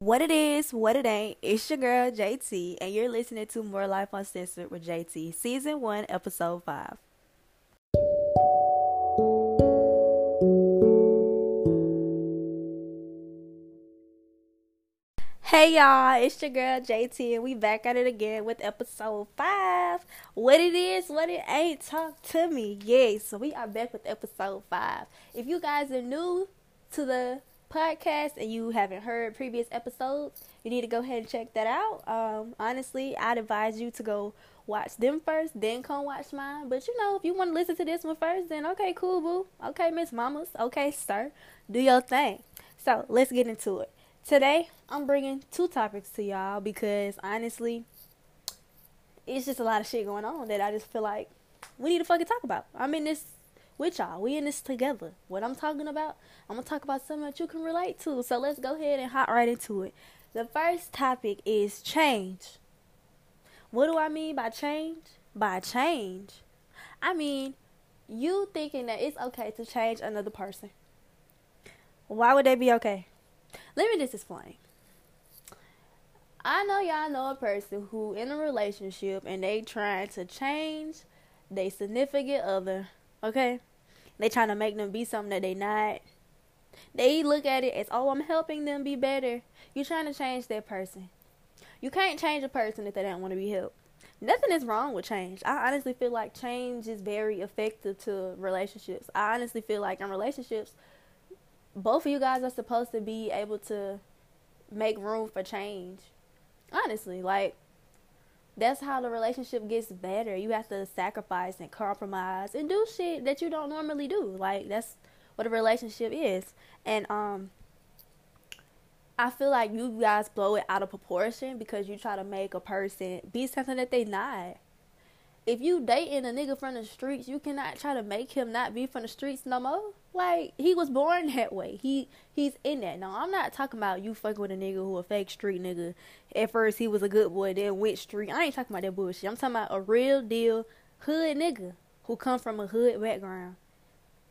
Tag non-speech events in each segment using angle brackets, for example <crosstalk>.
What it is, what it ain't, it's your girl JT, and you're listening to More Life Uncensored with JT, Season 1, Episode 5. Hey y'all, it's your girl JT, and we back at it again with episode 5. What it is, what it ain't, talk to me. Yes, so we are back with episode 5. If you guys are new to the podcast and you haven't heard previous episodes, you need to go ahead and check that out. Um, honestly, I'd advise you to go watch them first, then come watch mine. But you know, if you want to listen to this one first, then okay, cool, boo. Okay, Miss Mamas. Okay, sir. Do your thing. So let's get into it. Today, I'm bringing two topics to y'all because honestly, it's just a lot of shit going on that I just feel like we need to fucking talk about. I'm in this with y'all. We in this together. What I'm talking about, I'm gonna talk about something that you can relate to. So let's go ahead and hop right into it. The first topic is change. What do I mean by change? By change, I mean you thinking that it's okay to change another person. Why would that be okay? Let me just explain. I know y'all know a person who in a relationship and they trying to change their significant other, okay? They trying to make them be something that they not. They look at it as, oh, I'm helping them be better. You're trying to change that person. You can't change a person if they don't want to be helped. Nothing is wrong with change. I honestly feel like change is very effective to relationships. I honestly feel like in relationships, both of you guys are supposed to be able to make room for change. Honestly, like that's how the relationship gets better. You have to sacrifice and compromise and do shit that you don't normally do. Like that's what a relationship is. And um I feel like you guys blow it out of proportion because you try to make a person be something that they not. If you dating a nigga from the streets, you cannot try to make him not be from the streets no more. Like he was born that way. He he's in that. No, I'm not talking about you fucking with a nigga who a fake street nigga. At first he was a good boy, then went street. I ain't talking about that bullshit. I'm talking about a real deal hood nigga who come from a hood background.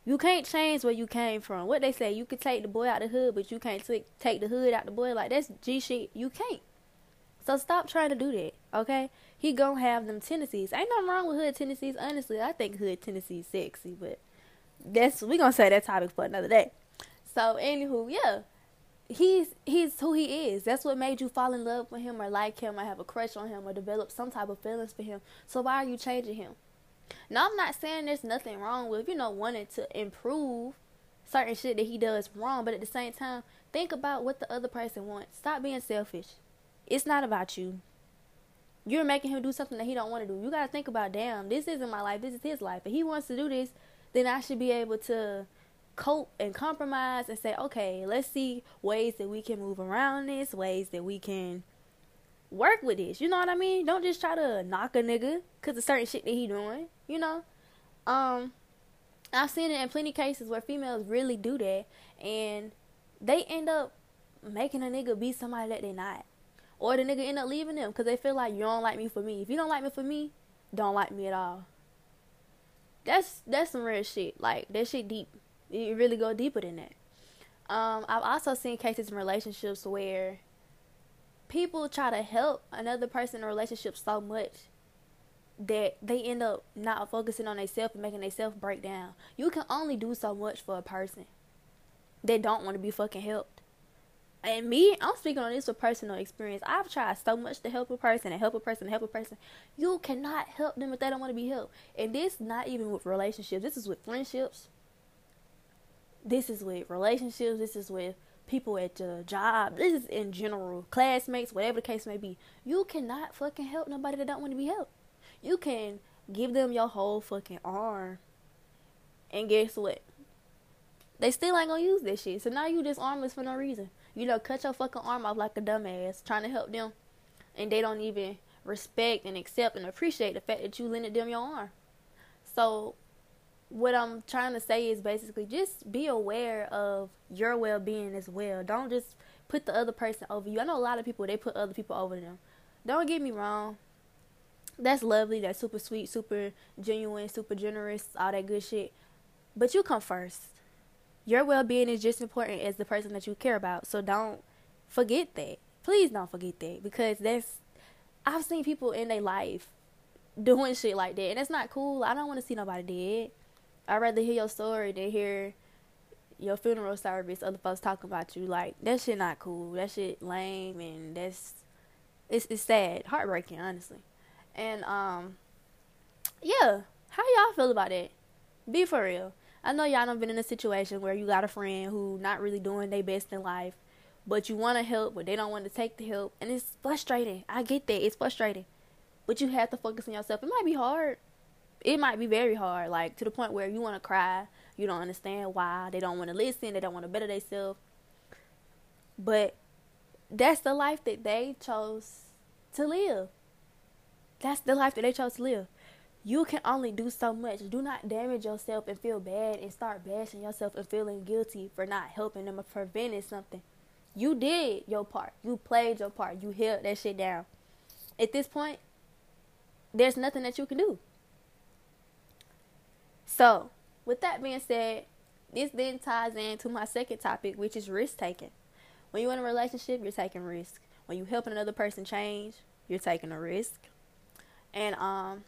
You can't change where you came from. What they say, you can take the boy out the hood, but you can't t- take the hood out the boy. Like that's G shit. You can't. So stop trying to do that, okay? He gonna have them tendencies. Ain't nothing wrong with hood tendencies. Honestly, I think hood tendencies sexy, but that's we gonna say that topic for another day. So anywho, yeah, he's he's who he is. That's what made you fall in love with him or like him or have a crush on him or develop some type of feelings for him. So why are you changing him? Now I'm not saying there's nothing wrong with you know wanting to improve certain shit that he does wrong, but at the same time, think about what the other person wants. Stop being selfish. It's not about you. You're making him do something that he don't want to do. You gotta think about, damn, this isn't my life. This is his life. If he wants to do this, then I should be able to cope and compromise and say, okay, let's see ways that we can move around this, ways that we can work with this. You know what I mean? Don't just try to knock a nigga because of certain shit that he doing. You know, um, I've seen it in plenty cases where females really do that, and they end up making a nigga be somebody that they not, or the nigga end up leaving them because they feel like you don't like me for me. If you don't like me for me, don't like me at all that's that's some real shit. Like that shit deep. You really go deeper than that. Um, I've also seen cases in relationships where people try to help another person in a relationship so much that they end up not focusing on themselves and making themselves break down. You can only do so much for a person that don't want to be fucking helped. And me, I'm speaking on this with personal experience. I've tried so much to help a person and help a person and help a person. You cannot help them if they don't want to be helped. And this not even with relationships. This is with friendships. This is with relationships. This is with people at your job. This is in general, classmates, whatever the case may be. You cannot fucking help nobody that don't want to be helped. You can give them your whole fucking arm. And guess what? They still ain't gonna use that shit. So now you just armless for no reason you know, cut your fucking arm off like a dumbass trying to help them. And they don't even respect and accept and appreciate the fact that you lended them your arm. So, what I'm trying to say is basically just be aware of your well being as well. Don't just put the other person over you. I know a lot of people, they put other people over them. Don't get me wrong. That's lovely. That's super sweet, super genuine, super generous, all that good shit. But you come first your well being is just important as the person that you care about. So don't forget that. Please don't forget that because that's I've seen people in their life doing shit like that, and it's not cool. I don't want to see nobody dead. I'd rather hear your story than hear your funeral service, other folks talking about you. Like that shit not cool. That shit lame, and that's it's it's sad, heartbreaking, honestly. And um, yeah, how y'all feel about it? Be for real. I know y'all done been in a situation where you got a friend who not really doing their best in life, but you want to help, but they don't want to take the help, and it's frustrating. I get that. It's frustrating. But you have to focus on yourself. It might be hard. It might be very hard, like to the point where you want to cry. You don't understand why. They don't want to listen. They don't want to better themselves. But that's the life that they chose to live. That's the life that they chose to live. You can only do so much. Do not damage yourself and feel bad and start bashing yourself and feeling guilty for not helping them or preventing something. You did your part. You played your part. You held that shit down. At this point, there's nothing that you can do. So, with that being said, this then ties into my second topic, which is risk taking. When you're in a relationship, you're taking risk. When you're helping another person change, you're taking a risk. And um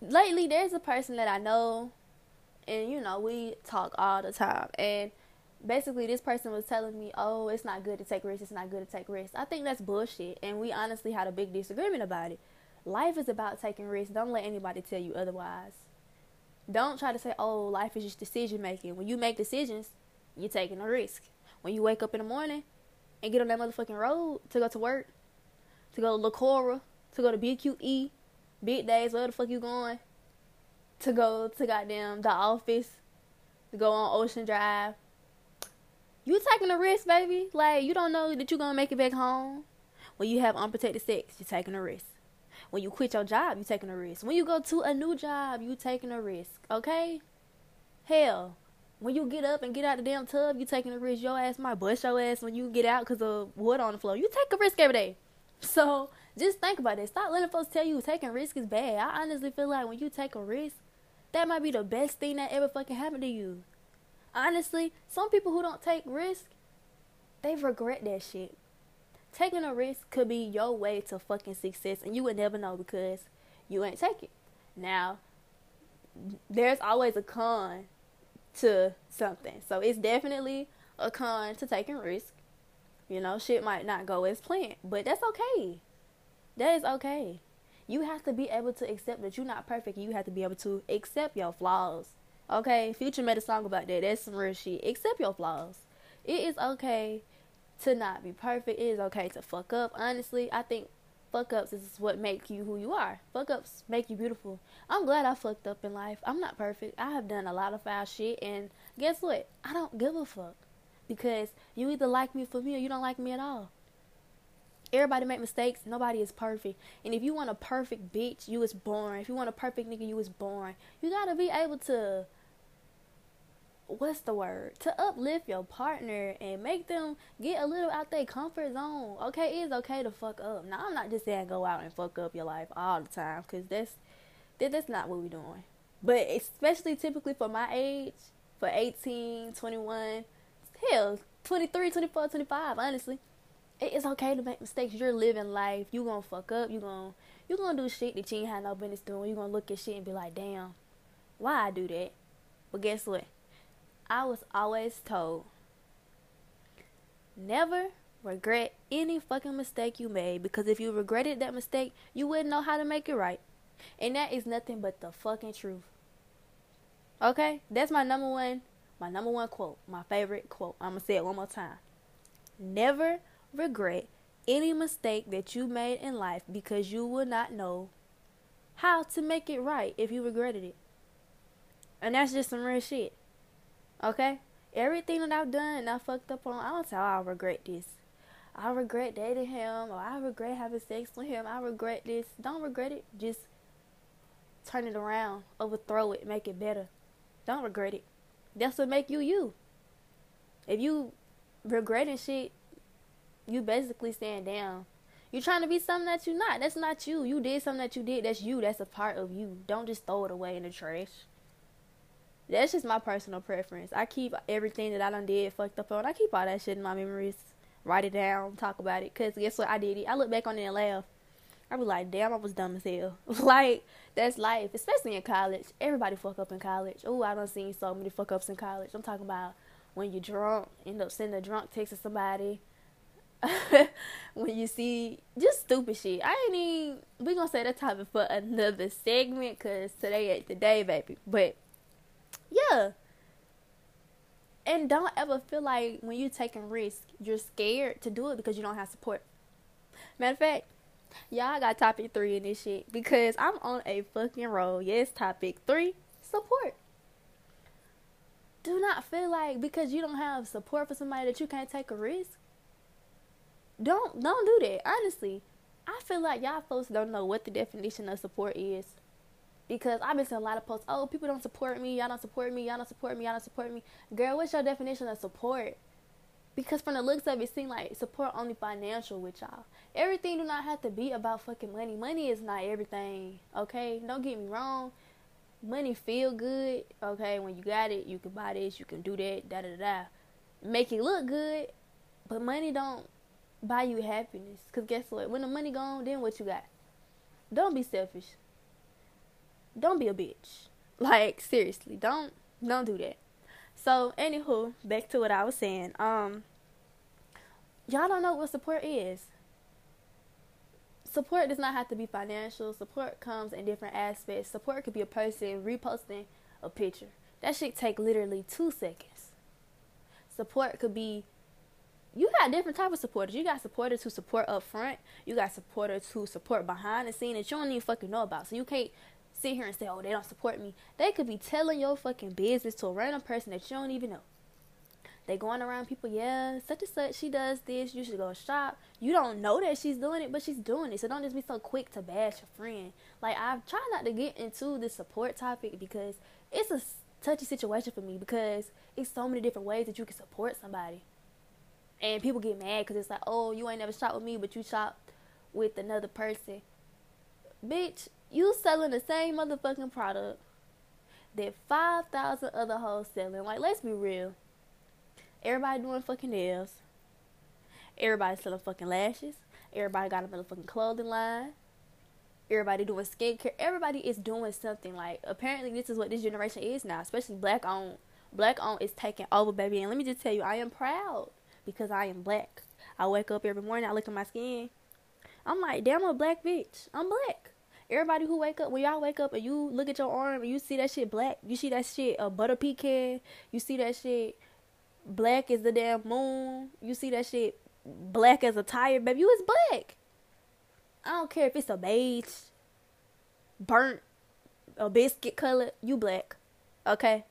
lately there's a person that I know and you know, we talk all the time and basically this person was telling me, "Oh, it's not good to take risks. It's not good to take risks." I think that's bullshit, and we honestly had a big disagreement about it. Life is about taking risks. Don't let anybody tell you otherwise. Don't try to say, "Oh, life is just decision making." When you make decisions, you're taking a risk. When you wake up in the morning and get on that motherfucking road to go to work, to go to LaCora, to go to BQE, Big Days, where the fuck you going? To go to goddamn the office, to go on Ocean Drive, you taking a risk, baby. Like you don't know that you're gonna make it back home. When you have unprotected sex, you're taking a risk. When you quit your job, you're taking a risk. When you go to a new job, you taking a risk. Okay? Hell, when you get up and get out the damn tub, you taking a risk. Your ass might bust your ass when you get out because of wood on the floor. You take a risk every day. So just think about it. Stop letting folks tell you taking risk is bad. I honestly feel like when you take a risk, that might be the best thing that ever fucking happened to you honestly, some people who don't take risk, they regret that shit. Taking a risk could be your way to fucking success, and you would never know because you ain't take it. Now, there's always a con to something, so it's definitely a con to taking risk. You know, shit might not go as planned, but that's okay. That is okay. You have to be able to accept that you're not perfect. You have to be able to accept your flaws Okay, Future made a song about that. That's some real shit. Accept your flaws. It is okay to not be perfect. It is okay to fuck up. Honestly, I think fuck ups is what make you who you are. Fuck ups make you beautiful. I'm glad I fucked up in life. I'm not perfect. I have done a lot of foul shit, and guess what? I don't give a fuck because you either like me for me or you don't like me at all. Everybody make mistakes. Nobody is perfect. And if you want a perfect bitch, you was born. If you want a perfect nigga, you was born. You gotta be able to what's the word? To uplift your partner and make them get a little out their comfort zone. Okay it's okay to fuck up. Now i'm not just saying go out and fuck up your life all the time because that's that, that's not what we're doing. But especially typically for my age for 18 21 hell 23 24 25 honestly it's okay to make mistakes. You're living life. You gonna fuck up. You gonna you gonna do shit that you ain't had no business doing. You gonna look at shit and be like damn why i do that? But guess what I was always told never regret any fucking mistake you made because if you regretted that mistake, you wouldn't know how to make it right. And that is nothing but the fucking truth. Okay? That's my number one my number one quote, my favorite quote. I'm going to say it one more time. Never regret any mistake that you made in life because you will not know how to make it right if you regretted it. And that's just some real shit. Okay? Everything that I've done and I fucked up on, I don't say, I regret this. I regret dating him or I regret having sex with him. I regret this. Don't regret it. Just turn it around, overthrow it, make it better. Don't regret it. That's what make you you. If you regretting shit, you basically stand down. You're trying to be something that you're not. That's not you. You did something that you did. That's you. That's a part of you. Don't just throw it away in the trash. That's just my personal preference. I keep everything that I done did fucked up on. I keep all that shit in my memories. write it down, talk about it. Cause guess what? I did it. I look back on it and laugh. I was like, damn, I was dumb as hell. <laughs> like that's life, especially in college. Everybody fuck up in college. Oh, I don't seen so many fuck ups in college. I'm talking about when you're drunk, end up sending a drunk text to somebody. <laughs> when you see just stupid shit. I ain't even we gonna say that topic for another segment because today ain't the day, baby. But yeah. And don't ever feel like when you're taking risks, you're scared to do it because you don't have support. Matter of fact, y'all got topic three in this shit because I'm on a fucking roll. Yes, topic three, support. Do not feel like because you don't have support for somebody that you can't take a risk. Don't don't do that. Honestly, I feel like y'all folks don't know what the definition of support is. Because I've been seeing a lot of posts, oh, people don't support me, y'all don't support me, y'all don't support me, y'all don't support me. Girl, what's your definition of support? Because from the looks of it, seems like support only financial with y'all. Everything do not have to be about fucking money. Money is not everything, okay? Don't get me wrong. Money feel good, okay? When you got it, you can buy this, you can do that, da da da. Make it look good, but money don't buy you happiness. Cause guess what? When the money gone, then what you got? Don't be selfish. Don't be a bitch. <laughs> Like seriously, don't don't do that. So anywho, back to what I was saying. Um, y'all don't know what support is. Support does not have to be financial. Support comes in different aspects. Support could be a person reposting a picture. That shit take literally two seconds. Support could be you got different type of supporters. You got supporters who support up front. You got supporters who support behind the scene that you don't even fucking know about. So you can't sit here and say, "Oh, they don't support me." They could be telling your fucking business to a random person that you don't even know. They going around people, yeah, such and such. She does this. You should go shop. You don't know that she's doing it, but she's doing it. So don't just be so quick to bash your friend. Like I've tried not to get into this support topic because it's a touchy situation for me because it's so many different ways that you can support somebody. And people get mad because it's like, oh, you ain't never shot with me, but you shot with another person. Bitch, you selling the same motherfucking product that 5,000 other hoes selling. Like, let's be real. Everybody doing fucking nails. Everybody selling fucking lashes. Everybody got a motherfucking clothing line. Everybody doing skincare. Everybody is doing something. Like, apparently, this is what this generation is now, especially black owned. Black owned is taking over, baby. And let me just tell you, I am proud because I am black. I wake up every morning, I look at my skin. I'm like, damn, I'm a black bitch. I'm black. Everybody who wake up, when y'all wake up and you look at your arm and you see that shit black, you see that shit a butter pecan, you see that shit black as the damn moon, you see that shit black as a tire, baby, you is black. I don't care if it's a beige, burnt, a biscuit color, you black. Okay?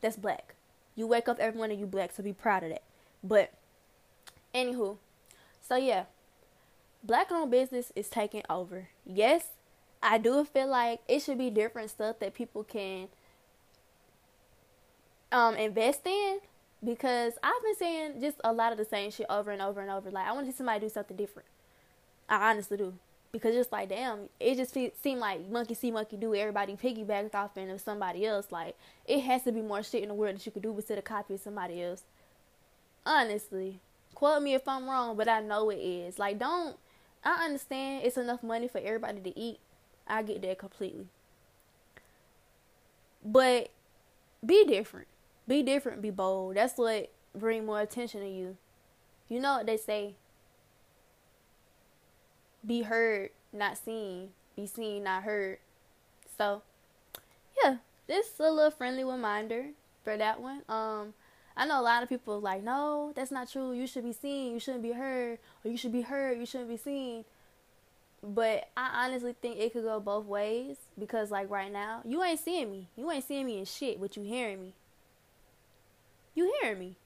That's black. You wake up every morning, you black, so be proud of that. But Anywho, so yeah, black owned business is taking over. Yes, I do feel like it should be different stuff that people can um invest in because I've been saying just a lot of the same shit over and over and over. Like I want to see somebody do something different. I honestly do because just like damn, it just seemed like monkey see monkey do. Everybody piggybacked off into somebody else. Like it has to be more shit in the world that you could do instead of copy somebody else. Honestly, Quote me if I'm wrong, but I know it is. Like, don't. I understand it's enough money for everybody to eat. I get that completely. But be different. Be different. Be bold. That's what bring more attention to you. You know what they say. Be heard, not seen. Be seen, not heard. So, yeah, this is a little friendly reminder for that one. Um, I know a lot of people like, no, that's not true. You should be seen. You shouldn't be heard. Or you should be heard. You shouldn't be seen. But I honestly think it could go both ways because, like, right now, you ain't seeing me. You ain't seeing me in shit, but you hearing me. You hearing me.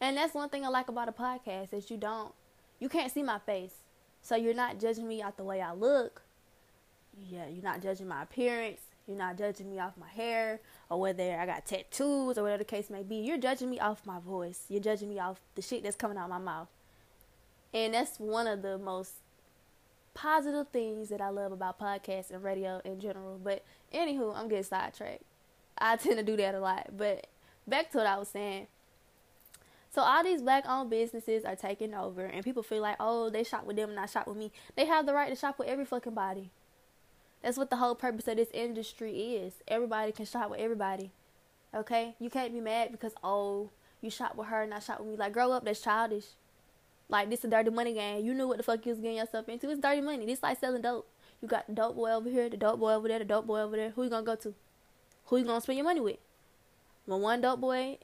And that's one thing I like about a podcast is you don't, you can't see my face. So you're not judging me out the way I look. Yeah, you're not judging my appearance. You're not judging me off my hair or whether I got tattoos or whatever the case may be. You're judging me off my voice. You're judging me off the shit that's coming out of my mouth. And that's one of the most positive things that I love about podcasts and radio in general. But anywho, I'm getting sidetracked. I <laughs> tend to do that a lot. But back to what I was saying. So all these black owned businesses are taking over and people feel like, oh, they shop with them, and I shop with me. They have the right to shop with every fucking body. That's what the whole purpose of this industry is. Everybody can shop with everybody. Okay? You can't be mad because oh, you shop with her, and I shop with me. Like grow up, that's childish. Like this a dirty money game. You knew what the fuck you was getting yourself into. It's dirty money. This like selling dope. You got the dope boy over here, the dope boy over there, the dope boy over there. Who you gonna go to? Who you gonna spend your money with? When one dope boy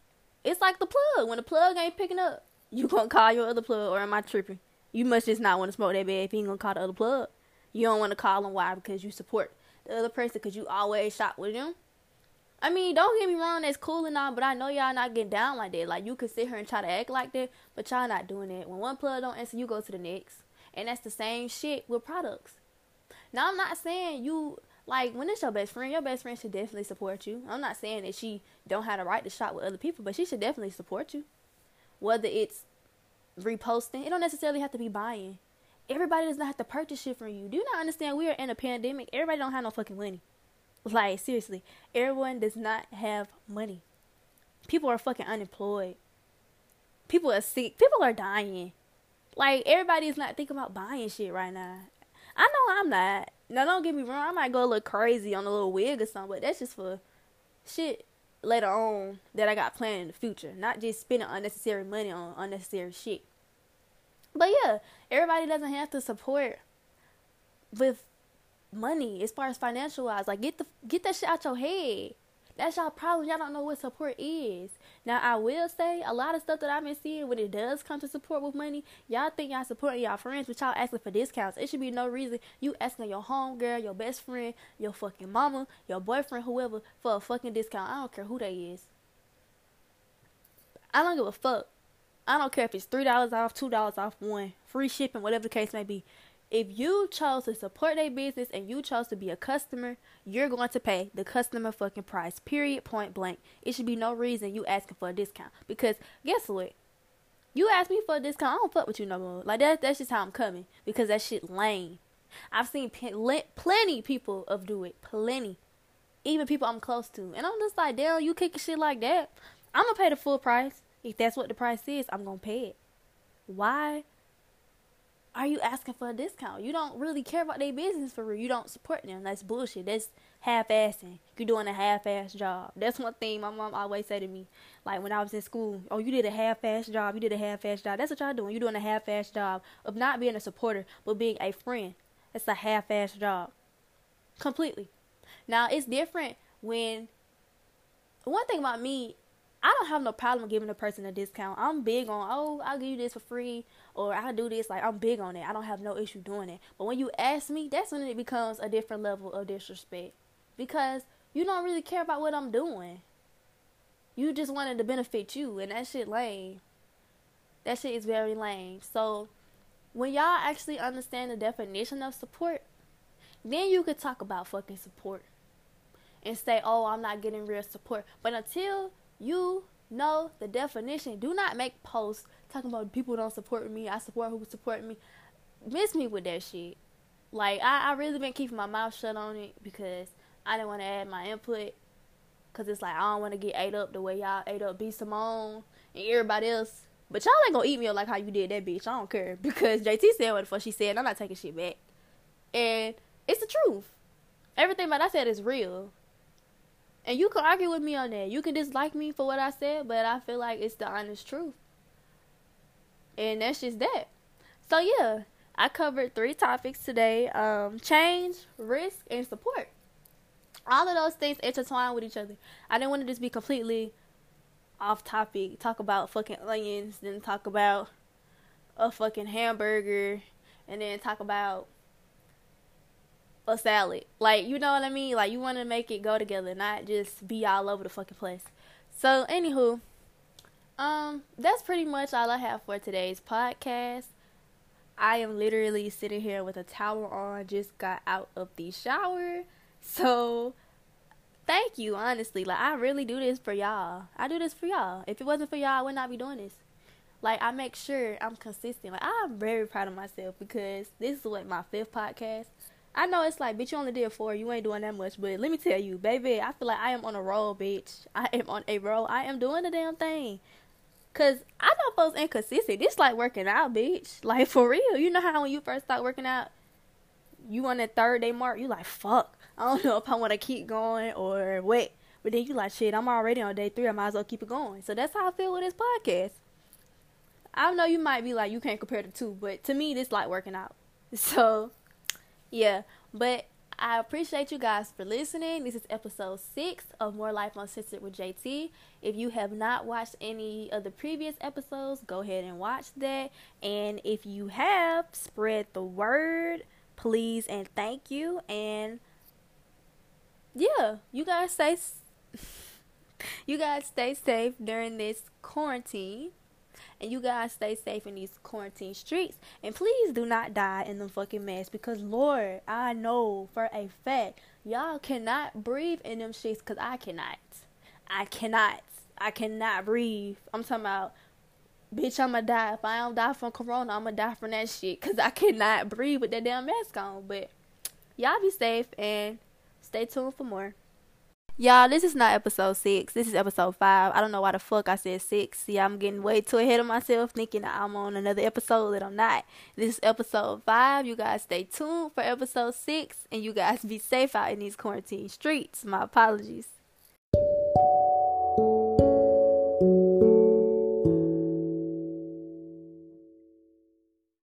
it's like the plug. When the plug ain't picking up, you gonna call your other plug, or am I tripping? You must just not want to smoke that bad if you ain't gonna call the other plug. You don't want to call them why because you support the other person because you always shop with them. I mean, don't get me wrong, that's cool and all, but I know y'all not getting down like that. Like you can sit here and try to act like that, but y'all not doing that. When one plug don't answer, you go to the next, and that's the same shit with products. Now I'm not saying you like when it's your best friend, your best friend should definitely support you. I'm not saying that she don't have the right to shop with other people, but she should definitely support you. Whether it's reposting, it don't necessarily have to be buying. Everybody does not have to purchase shit from you. Do you not understand we are in a pandemic? Everybody don't have no fucking money. Like seriously, everyone does not have money. People are fucking unemployed. People are sick. People are dying. Like everybody is not thinking about buying shit right now. I know I'm not. Now don't get me wrong, I might go a little crazy on a little wig or something, but that's just for shit later on that I got planned in the future. Not just spending unnecessary money on unnecessary shit. But yeah, everybody doesn't have to support with money as far as financial wise. Like get the get that shit out your head. That's y'all problem. Y'all don't know what support is. Now I will say a lot of stuff that I've been seeing when it does come to support with money, y'all think y'all supporting y'all friends, but y'all asking for discounts. It should be no reason you asking your home girl, your best friend, your fucking mama, your boyfriend, whoever, for a fucking discount. I don't care who they is. I don't give a fuck. I don't care if it's three dollars off, two dollars off, one free shipping, whatever the case may be if you chose to support their business and you chose to be a customer, you're going to pay the customer fucking price. Period. Point blank. It should be no reason you asking for a discount. Because guess what? You ask me for a discount, I don't fuck with you no more. Like that. That's just how I'm coming. Because that shit lame. I've seen plenty people of do it. Plenty. Even people I'm close to. And I'm just like, damn, you kicking shit like that. I'm gonna pay the full price. If that's what the price is, I'm gonna pay it. Why are you asking for a discount? You don't really care about their business for real. You don't support them. That's bullshit. That's half-assing. You're doing a half-ass job. That's one thing my mom always said to me. Like when I was in school, oh, you did a half-ass job. You did a half-ass job. That's what y'all doing. You're doing a half-ass job of not being a supporter, but being a friend. It's a half-ass job. Completely. Now it's different when. One thing about me, I don't have no problem giving a person a discount. I'm big on, oh, I'll give you this for free or I'll do this. Like, I'm big on it. I don't have no issue doing it. But when you ask me, that's when it becomes a different level of disrespect because you don't really care about what I'm doing. You just wanted to benefit you, and that shit lame. That shit is very lame. So, when y'all actually understand the definition of support, then you could talk about fucking support and say, oh, I'm not getting real support. But until you know the definition. Do not make posts talking about people don't support me. I support who support me. Miss me with that shit. Like I, I really been keeping my mouth shut on it because I didn't want to add my input. Cause it's like I don't want to get ate up the way y'all ate up B Simone and everybody else. But y'all ain't gonna eat me up like how you did that bitch. I don't care because JT said what the fuck she said. I'm not taking shit back, and it's the truth. Everything that I said is real. And you can argue with me on that. You can dislike me for what I said, but I feel like it's the honest truth. And that's just that. So yeah, I covered three topics today. Um, change, risk, and support. All of those things intertwine with each other. I didn't want to just be completely off topic, talk about fucking onions, then talk about a fucking hamburger, and then talk about a salad. Like, you know what I mean? Like, you want to make it go together, not just be all over the fucking place. So, anywho, um, that's pretty much all I have for today's podcast. I am literally sitting here with a towel on, just got out of the shower. So, thank you, honestly. Like, I really do this for y'all. I do this for y'all. If it wasn't for y'all, I would not be doing this. Like, I make sure I'm consistent. Like, I'm very proud of myself because this is what my fifth podcast. I know it's like, bitch, you only did four. You ain't doing that much. But let me tell you, baby, I feel like I am on a roll, bitch. I am on a roll. I am doing the damn thing. Cause I know folks inconsistent. This like working out, bitch. <laughs> Like for real. You know how when you first start working out, you on that third day mark, you like fuck. I don't <laughs> know if I want to keep going or what. But then you like shit. I'm already on day three. I might as well keep it going. So that's how I feel with this podcast. I know you might be like you can't compare the two, but to me this like working out. <laughs> So yeah, but I appreciate you guys for listening. This is episode six of More Life Uncensored with JT. If you have not watched any of the previous episodes, go ahead and watch that. And if you have, spread the word, please and thank you. And yeah, you guys stay <laughs> you guys stay safe during this quarantine. And you guys stay safe in these quarantine streets. And please do not die in the fucking mess because, Lord, I know for a fact y'all cannot breathe in them streets because I cannot. I cannot. I cannot breathe. I'm talking about, bitch, I'ma die. If I don't die from corona, I'ma die from that shit because I cannot breathe with that damn mask on. But y'all be safe and stay tuned for more. Y'all, this is not episode six. This is episode five. I don't know why the fuck I said six. See, I'm getting way too ahead of myself thinking I'm on another episode that I'm not. This is episode five. You guys stay tuned for episode six and you guys be safe out in these quarantine streets. My apologies.